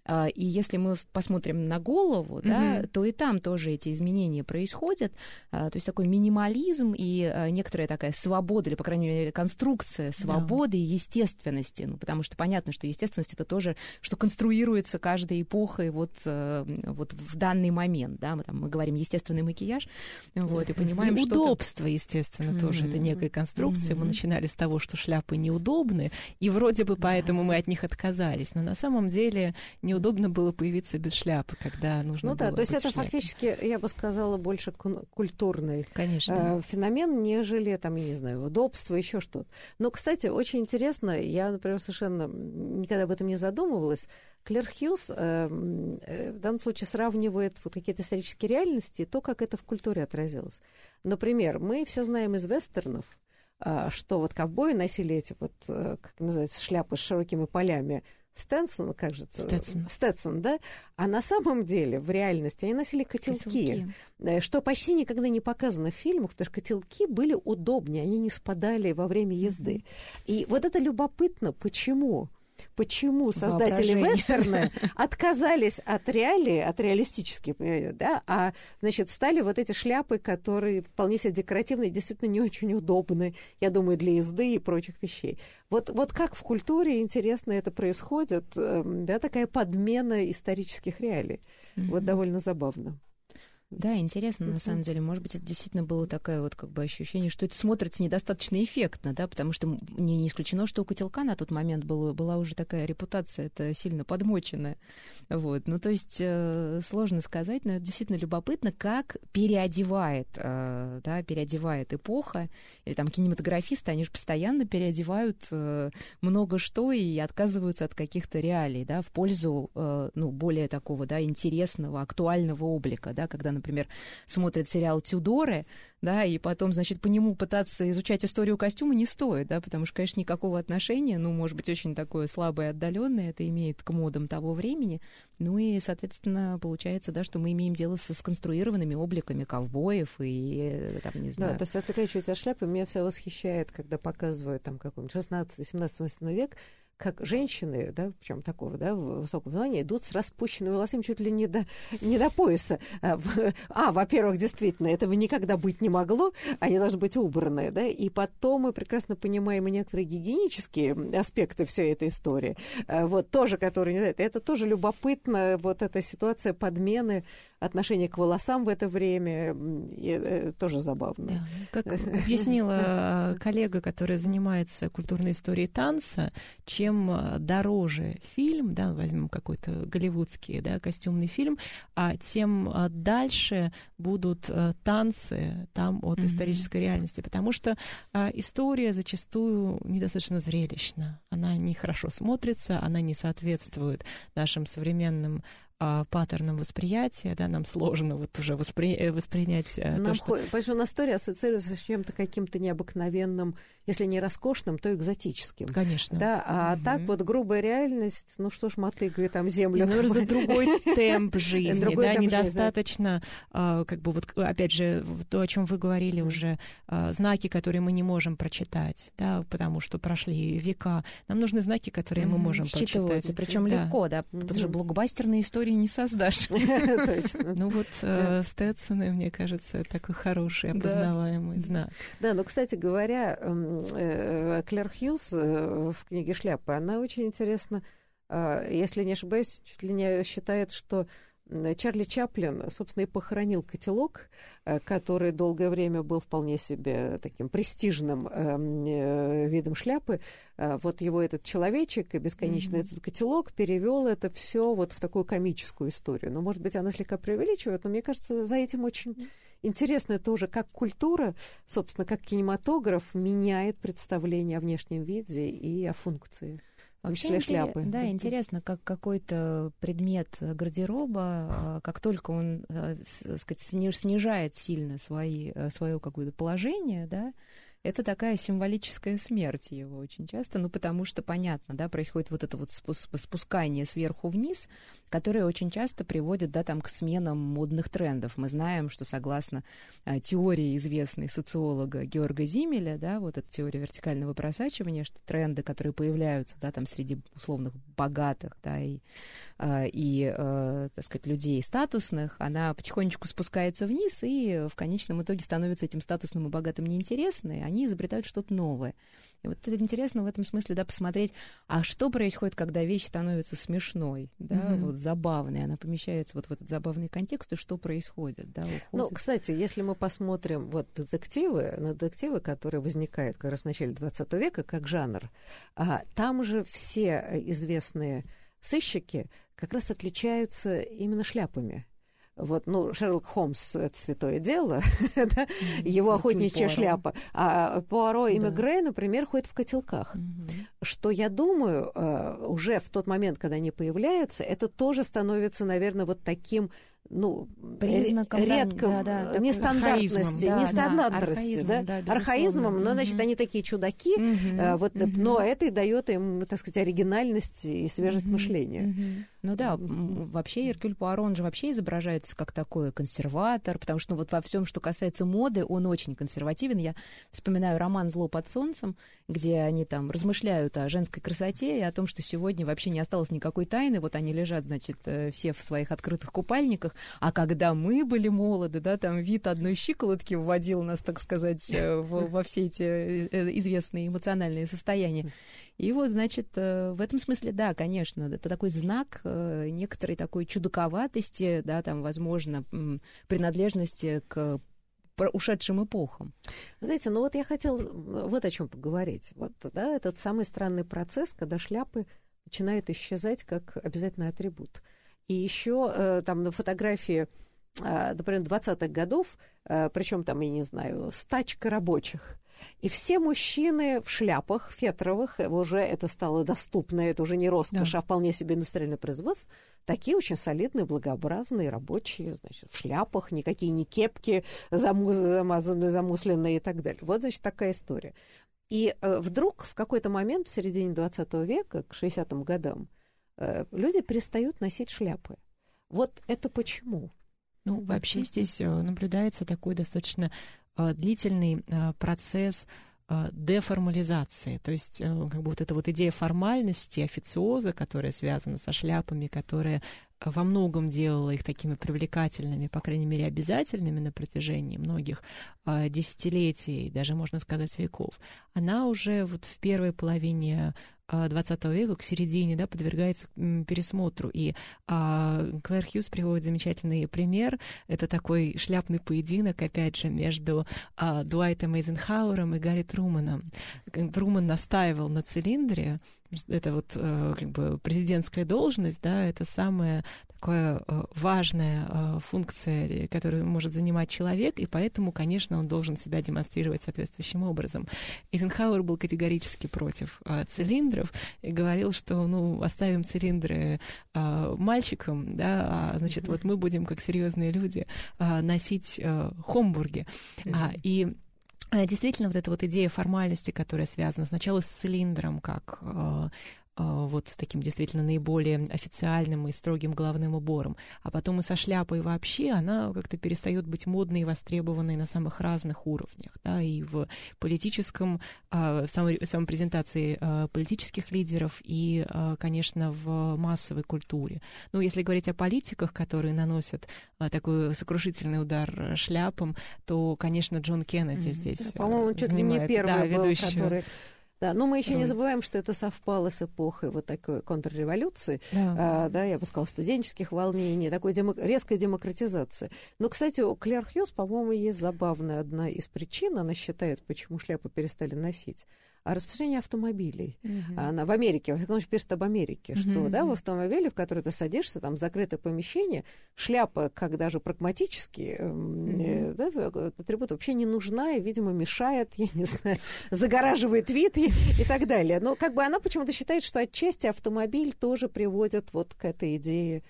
А, и если мы посмотрим на голову, mm-hmm. да, то и там тоже эти изменения происходят. А, то есть такой минимализм и а, некоторая такая свобода, или, по крайней мере, конструкция свободы yeah. и естественности. Ну, потому что понятно, что естественность это тоже, что конструируется каждой эпохой вот, вот в данный момент. Да? Мы, там, мы говорим естественный макияж, вот, и понимаем, и что... удобство, естественно, mm-hmm. тоже. Это некая конструкция. Mm-hmm. Мы начинали с того, что шляпы неудобны, и вроде бы поэтому yeah. мы от них отказались. Но на самом деле неудобно было появиться без шляпы, когда нужно ну, было да, то есть это фактически, я бы сказала, больше культурный Конечно. Э, феномен, нежели, там, я не знаю, удобство, еще что-то. Но, кстати, очень интересно, я, например, совершенно никогда об этом не задумывалась, Клэр Хьюз э, э, в данном случае сравнивает вот какие-то исторические реальности и то, как это в культуре отразилось. Например, мы все знаем из вестернов, э, что вот ковбои носили эти вот, как называется, шляпы с широкими полями, Стенсон, как же Стетсон. Стетсон, да? А на самом деле, в реальности, они носили котелки, котелки, э, что почти никогда не показано в фильмах, потому что котелки были удобнее, они не спадали во время езды. Mm-hmm. И вот это любопытно, почему? Почему создатели вестерна отказались от реалии, от реалистических, э, да, а, значит, стали вот эти шляпы, которые вполне себе декоративные, действительно не очень удобны, я думаю, для езды и прочих вещей. Вот, вот как в культуре, интересно, это происходит, эм, да, такая подмена исторических реалий. Mm-hmm. Вот довольно забавно. Да, интересно, на самом деле. Может быть, это действительно было такое вот как бы ощущение, что это смотрится недостаточно эффектно, да, потому что не, не исключено, что у котелка на тот момент было, была уже такая репутация, это сильно подмоченная. Вот. Ну, то есть э, сложно сказать, но это действительно любопытно, как переодевает, э, да, переодевает эпоха, или там кинематографисты, они же постоянно переодевают э, много что и отказываются от каких-то реалий, да, в пользу, э, ну, более такого, да, интересного, актуального облика, да, когда, например, смотрят сериал «Тюдоры», да, и потом, значит, по нему пытаться изучать историю костюма не стоит, да, потому что, конечно, никакого отношения, ну, может быть, очень такое слабое, отдаленное, это имеет к модам того времени, ну и, соответственно, получается, да, что мы имеем дело со сконструированными обликами ковбоев и, э, там, не знаю... Да, то есть, отвлекая чуть от шляпы, меня все восхищает, когда показывают там какой-нибудь 16, 17, 18 век, как женщины, да, причем такого, да, в высоком звании, идут с распущенными волосами чуть ли не до, не до пояса. А, а, во-первых, действительно, этого никогда быть не могло, они должны быть убраны, да, и потом мы прекрасно понимаем и некоторые гигиенические аспекты всей этой истории, а, вот, тоже, которые, это тоже любопытно, вот эта ситуация подмены отношение к волосам в это время и, э, тоже забавно. Да. Как объяснила коллега, которая занимается культурной историей танца, чем э, дороже фильм, да, возьмем какой-то голливудский да, костюмный фильм, а тем э, дальше будут танцы там от mm-hmm. исторической реальности, потому что история зачастую недостаточно зрелищна, она нехорошо смотрится, она не соответствует нашим современным а, паттерном восприятия, да, нам сложно вот уже воспри... Э, воспринять э, нам то, что... Потому что история ассоциируется с чем-то каким-то необыкновенным, если не роскошным, то экзотическим. Конечно. Да, а угу. так вот грубая реальность, ну что ж, мотыгай там землю. Ну, просто другой темп жизни, другой да, темп недостаточно, жизни, да. как бы вот, опять же, то, о чем вы говорили уже, а, знаки, которые мы не можем прочитать, да, потому что прошли века. Нам нужны знаки, которые мы можем прочитать. Причем да. легко, да, потому что блокбастерные истории истории не создашь. Точно. Ну вот э, Стэтсоны, мне кажется, такой хороший, опознаваемый знак. Да, но, кстати говоря, э, Клэр Хьюз э, в книге «Шляпа», она очень интересна, если не ошибаюсь, чуть ли не считает, что Чарли Чаплин, собственно, и похоронил котелок, э, который долгое время был вполне себе таким престижным эм, э, видом шляпы. Э, вот его этот человечек и бесконечно mm-hmm. этот котелок перевел это все вот в такую комическую историю. Ну, может быть, она слегка преувеличивает, но мне кажется, за этим очень интересно тоже, как культура, собственно, как кинематограф меняет представление о внешнем виде и о функции. Вообще в числе шляпы. Да, интересно, как какой-то предмет гардероба, а, как только он, так э, сказать, снижает сильно свои, э, свое какое-то положение, да, это такая символическая смерть его очень часто, ну, потому что, понятно, да, происходит вот это вот спускание сверху вниз, которое очень часто приводит, да, там, к сменам модных трендов. Мы знаем, что согласно а, теории известной социолога Георга Зимеля, да, вот эта теория вертикального просачивания, что тренды, которые появляются, да, там, среди условных богатых, да, и, а, и а, так сказать, людей статусных, она потихонечку спускается вниз и в конечном итоге становится этим статусным и богатым неинтересной, они изобретают что-то новое. И вот это интересно в этом смысле, да, посмотреть, а что происходит, когда вещь становится смешной, да, mm-hmm. вот забавной, она помещается вот в этот забавный контекст, и что происходит, да, уходит. Ну, кстати, если мы посмотрим вот детективы, на детективы, которые возникают как раз в начале 20 века как жанр, а, там же все известные сыщики как раз отличаются именно шляпами. Вот, ну, Шерлок Холмс — это святое дело, да? его охотничья шляпа. А Пуаро и. Мегре, например, ходят в котелках. Что, я думаю, э, уже в тот момент, когда они появляются, это тоже становится, наверное, вот таким ну, признаком редком, да, да, нестандартности, да, нестандартности, да, да, да архаизмом, но, значит, они такие чудаки, угу, вот, угу. но это и дает им, так сказать, оригинальность и свежесть угу, мышления. Угу. Ну да, вообще Иркюль Пуаро, он же вообще изображается как такой консерватор, потому что ну, вот во всем, что касается моды, он очень консервативен. Я вспоминаю роман «Зло под солнцем», где они там размышляют о женской красоте и о том, что сегодня вообще не осталось никакой тайны. Вот они лежат, значит, э, все в своих открытых купальниках. А когда мы были молоды, да, там вид одной щиколотки вводил нас, так сказать, э, в, во все эти э, известные эмоциональные состояния. И вот, значит, в этом смысле, да, конечно, это такой знак некоторой такой чудаковатости, да, там, возможно, принадлежности к ушедшим эпохам. Знаете, ну вот я хотела вот о чем поговорить. Вот, да, этот самый странный процесс, когда шляпы начинают исчезать как обязательный атрибут. И еще э, там на фотографии, э, например, 20-х годов, э, причем там, я не знаю, стачка рабочих, и все мужчины в шляпах фетровых, уже это стало доступно, это уже не роскошь, да. а вполне себе индустриальное производство, такие очень солидные, благообразные, рабочие, значит, в шляпах, никакие не кепки замазанные, замусленные и так далее. Вот, значит, такая история. И э, вдруг в какой-то момент в середине 20 века, к 60-м годам, э, люди перестают носить шляпы. Вот это почему? Ну, вообще здесь э, наблюдается такой достаточно э, длительный э, процесс Э, деформализации, то есть э, как бы вот эта вот идея формальности, официоза, которая связана со шляпами, которая во многом делала их такими привлекательными, по крайней мере, обязательными на протяжении многих э, десятилетий, даже, можно сказать, веков, она уже вот в первой половине XX века, к середине, да, подвергается пересмотру. И а, Клэр Хьюз приводит замечательный пример. Это такой шляпный поединок, опять же, между а, Дуайтом Эйзенхауэром и Гарри Труманом. Труман настаивал на цилиндре, это вот э, как бы президентская должность, да, это самая такая э, важная э, функция, которую может занимать человек, и поэтому, конечно, он должен себя демонстрировать соответствующим образом. Эйзенхауэр был категорически против цилиндров и говорил, что, ну, оставим цилиндры мальчикам, да, а, значит, вот мы будем, как серьезные люди, носить хомбурги. Mm-hmm. И действительно, вот эта вот идея формальности, которая связана сначала с цилиндром, как э, вот с таким действительно наиболее официальным и строгим головным убором, а потом и со шляпой вообще, она как-то перестает быть модной и востребованной на самых разных уровнях, да, и в политическом, а, в самой, в самой презентации а, политических лидеров и, конечно, в массовой культуре. Ну, если говорить о политиках, которые наносят такой сокрушительный удар шляпам, то, конечно, Джон Кеннеди mm-hmm. здесь По-моему, чуть ли не первый да, был, ведущий... который да, но мы еще не забываем, что это совпало с эпохой вот такой контрреволюции, да, а, да я бы сказала, студенческих волнений, такой демок... резкой демократизации. Но, кстати, у Клэр Хьюз, по-моему, есть забавная одна из причин, она считает, почему шляпу перестали носить а распространение автомобилей. Uh-huh. Она в Америке, во всяком случае, пишет об Америке, что да, в автомобиле, в который ты садишься, там закрытое помещение, шляпа, как даже прагматически, uh-huh. да, атрибут вообще не нужна и, видимо, мешает, я не знаю, загораживает вид и, и так далее. Но как бы она почему-то считает, что отчасти автомобиль тоже приводит вот к этой идее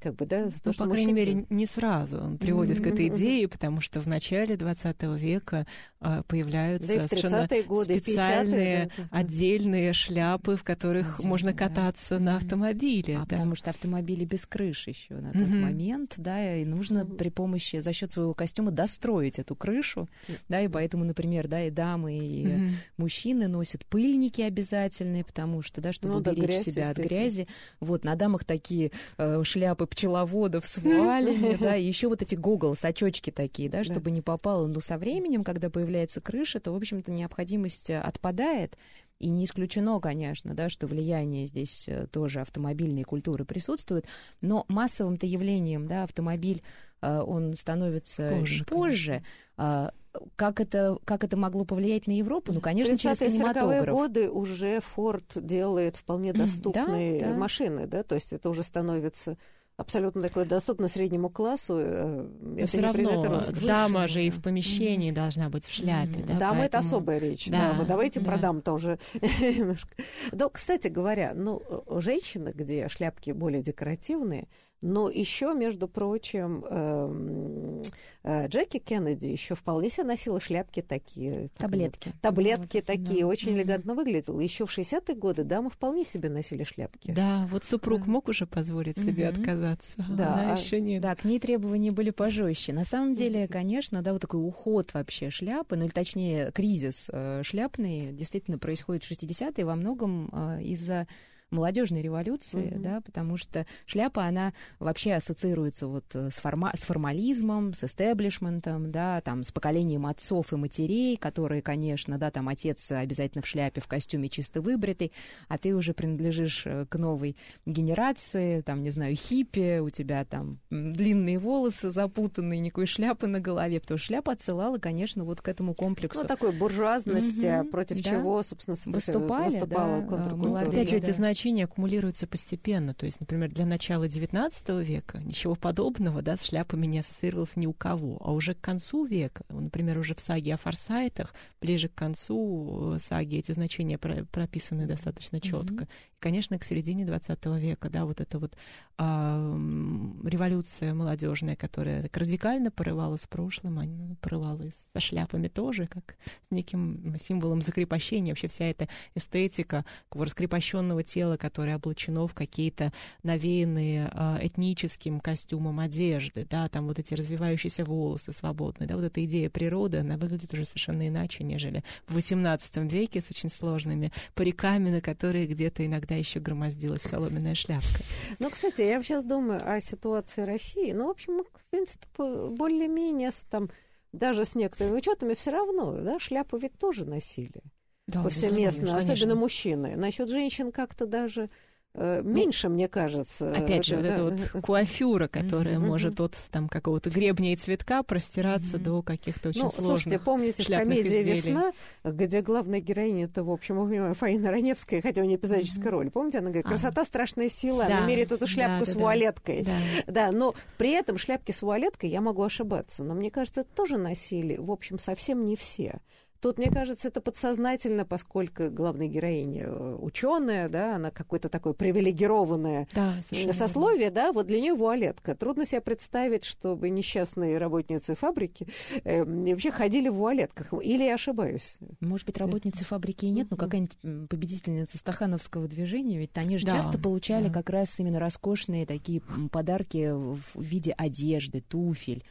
как бы, да, то, ну, по крайней мере, не сразу он приводит mm-hmm. к этой идее, потому что в начале 20 века а, появляются да совершенно годы, специальные да, отдельные шляпы, в которых Отдельно, можно кататься да. на автомобиле. А да. Потому что автомобили без крыш еще на тот mm-hmm. момент, да, и нужно mm-hmm. при помощи, за счет своего костюма достроить эту крышу, да, и поэтому, например, да, и дамы, и mm-hmm. мужчины носят пыльники обязательные, потому что, да, чтобы ну, уберечь да, грязь, себя от грязи. Вот, на дамах такие э, шляпы пчеловодов с вуалями, да, и еще вот эти гоглс, очочки такие, да, чтобы не попало. Но со временем, когда появляется крыша, то, в общем-то, необходимость э, отпадает. И не исключено, конечно, да, что влияние здесь э, тоже автомобильной культуры присутствует, но массовым-то явлением да, автомобиль, он становится позже. позже. Как это, как это могло повлиять на Европу? Ну, конечно, через кинематограф. годы уже Форд делает вполне доступные да, да. машины, да, то есть это уже становится абсолютно такое доступно среднему классу. Э, Но все равно дама же и в помещении mm-hmm. должна быть в шляпе. Mm-hmm. Да, дама поэтому... это особая речь. Да, да. Вот давайте да. про дам тоже немножко. Но, кстати говоря, ну, женщины, где шляпки более декоративные, Но еще, между прочим, эм, э, Джеки Кеннеди еще вполне себе носила шляпки такие. Таблетки. Таблетки вот, такие, да. очень элегантно выглядела. Еще в 60-е годы дамы вполне себе носили шляпки. Да, вот супруг Да. мог уже позволить себе Мгм. отказаться, а Да, она а- еще нет. Да, к ней требования были пожестче. На самом деле, конечно, да, вот такой уход вообще шляпы, ну или точнее кризис э, шляпный действительно происходит в 60-е во многом э, из-за молодежной революции, Мгм. да, потому что шляпа, она вообще ассоциируется вот э, с, форма- с формализмом, с эстеблишментом, да, там, с поколением отцов и матерей, которые, конечно, да, там, отец обязательно в шляпе, в костюме чисто выбритый, а ты уже принадлежишь э, к новой генерации, там, не знаю, хиппи, у тебя там длинные волосы запутанные, никакой шляпы на голове, потому что шляпа отсылала, конечно, вот к этому комплексу. Ну, такой буржуазности, Мгм, против да. чего, собственно, Выступали, выступала да, контркультура. Опять же, эти да. Значения аккумулируются постепенно. То есть, например, для начала XIX века ничего подобного да, с шляпами не ассоциировалось ни у кого. А уже к концу века, например, уже в саге о форсайтах, ближе к концу э, саги эти значения про- прописаны достаточно четко. Мгм. И, конечно, к середине XX века, да, вот эта вот м, революция молодежная, которая радикально порывала с прошлым, она порывала и со шляпами тоже, как с неким символом закрепощения. Вообще вся эта эстетика раскрепощенного тела, которое облачено в какие-то навеянные а, этническим костюмом одежды, да, там вот эти развивающиеся волосы свободные, да, вот эта идея природы, она выглядит уже совершенно иначе, нежели в XVIII веке с очень сложными париками, на которые где-то иногда еще громоздилась соломенная шляпка. Ну, кстати, я сейчас думаю о ситуации России. Ну, в общем, мы, в принципе, более-менее там, даже с некоторыми учетами все равно, да, шляпы ведь тоже носили Да, повсеместно, особенно конечно. мужчины. Насчет женщин как-то даже э, меньше, мне кажется. Опять же, вот Да, эта да. вот куафюра, которая может от там какого-то гребня и цветка простираться до каких-то очень Ну, сложных. слушайте, помните комедии изделий. «Весна», где главная героиня это, в общем, мы понимаем, Фаина Раневская, хотя у нее эпизодическая роль. Помните, она говорит, А. красота — страшная сила, Да, она меряет эту шляпку да, с да. вуалеткой. Да. Да, но при этом шляпки с вуалеткой я могу ошибаться. Но мне кажется, это тоже носили, в общем, совсем не все. Тут, мне кажется, это подсознательно, поскольку главная героиня ученая, да, она какое-то такое привилегированное Да, сословие, да, вот для нее вуалетка. Трудно себе представить, чтобы несчастные работницы фабрики э, вообще ходили в вуалетках. Или я ошибаюсь? Может быть, работницы фабрики и нет, но какая-нибудь победительница стахановского движения, ведь они же Да, часто получали да. как раз именно роскошные такие подарки в виде одежды, туфель.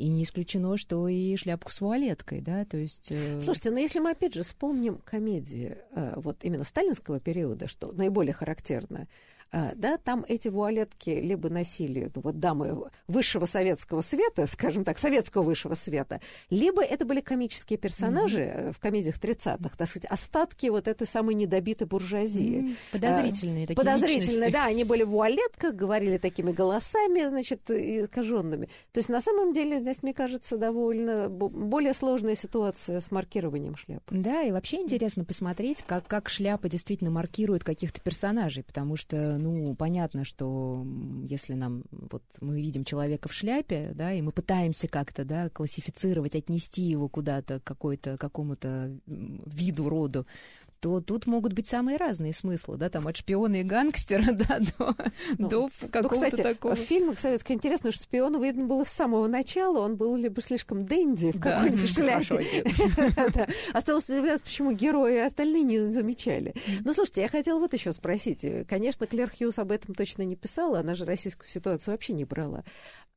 И не исключено, что и шляпку с вуалеткой, да, то есть... э, Слушайте, но если мы опять же вспомним комедии э, вот именно сталинского периода, что наиболее характерно, э, да, там эти вуалетки либо носили ну, вот дамы высшего советского света, скажем так, советского высшего света, либо это были комические персонажи э, в комедиях 30-х, так сказать, остатки вот этой самой недобитой буржуазии. м, подозрительные такие Подозрительно, личности. да, они были в вуалетках, говорили такими голосами, значит, искаженными. То есть на самом деле здесь, мне кажется, довольно бо- более сложная ситуация с маркированием шляп. Да, и вообще интересно посмотреть, как, как шляпа действительно маркирует каких-то персонажей, потому что, ну, понятно, что если нам, вот, мы видим человека в шляпе, да, и мы пытаемся как-то, да, классифицировать, отнести его куда-то, какой-то, какому-то виду, роду, то тут могут быть самые разные смыслы, да, там от шпиона и гангстера, да, до, Ну, до Ну, какого-то кстати, такого... в фильмах советских интересно, что шпион видно было с самого начала, он был либо слишком дэнди в какой-нибудь шляпе. Осталось удивляться, почему герои остальные не замечали. Ну, слушайте, я хотела вот еще спросить. Конечно, Клэр Хьюз об этом точно не писала, она же российскую ситуацию вообще не брала.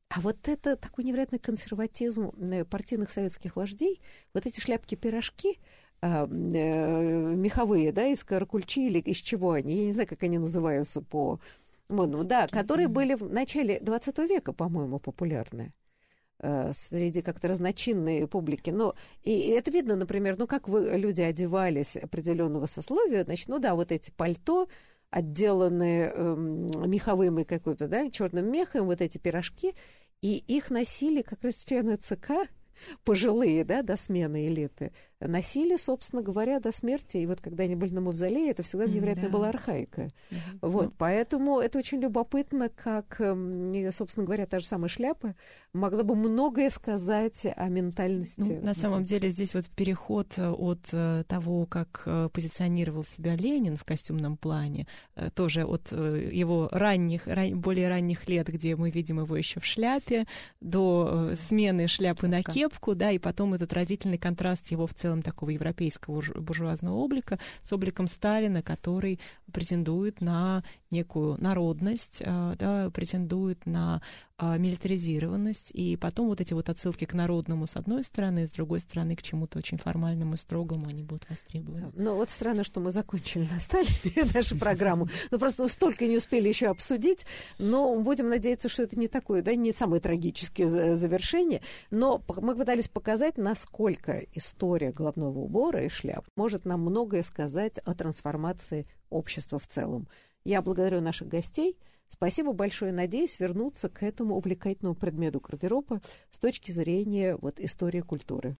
А вот это такой невероятный консерватизм э, партийных советских вождей, вот эти шляпки-пирожки, меховые, да, из каракульчи или из чего они, я не знаю, как они называются по модному, да, которые были в начале 20 века, по-моему, популярны э, среди как-то разночинной публики. Но и это видно, например, ну как вы, люди одевались определенного сословия, значит, ну да, вот эти пальто, отделанные эм, меховым и какой-то, да, черным мехом, вот эти пирожки, и их носили как раз члены ЦК, пожилые, да, до смены элиты, носили, собственно говоря, до смерти. И вот когда они были на мавзолее, это всегда невероятно да. была архаика. Mm-hmm. Вот, ну. поэтому это очень любопытно, как, собственно говоря, та же самая шляпа могла бы многое сказать о ментальности. Ну, на самом деле здесь вот переход э, от э, того, как э, позиционировал себя Ленин в костюмном плане, тоже от его ранних, ран, более ранних лет, где мы видим его еще в шляпе, до смены шляпы на кепку, да, и потом этот разительный контраст его в целом такого европейского буржуазного облика с обликом Сталина, который претендует на некую народность, да, претендует на а, милитаризированность, и потом вот эти вот отсылки к народному с одной стороны, с другой стороны к чему-то очень формальному и строгому они будут востребованы. Ну вот странно, что мы закончили на Сталине нашу программу, но просто столько не успели еще обсудить, но будем надеяться, что это не такое, да, не самое трагическое завершение, но мы пытались показать, насколько история головного убора и шляп может нам многое сказать о трансформации общества в целом. Я благодарю наших гостей – Спасибо большое. Надеюсь вернуться к этому увлекательному предмету гардероба с точки зрения вот, истории культуры.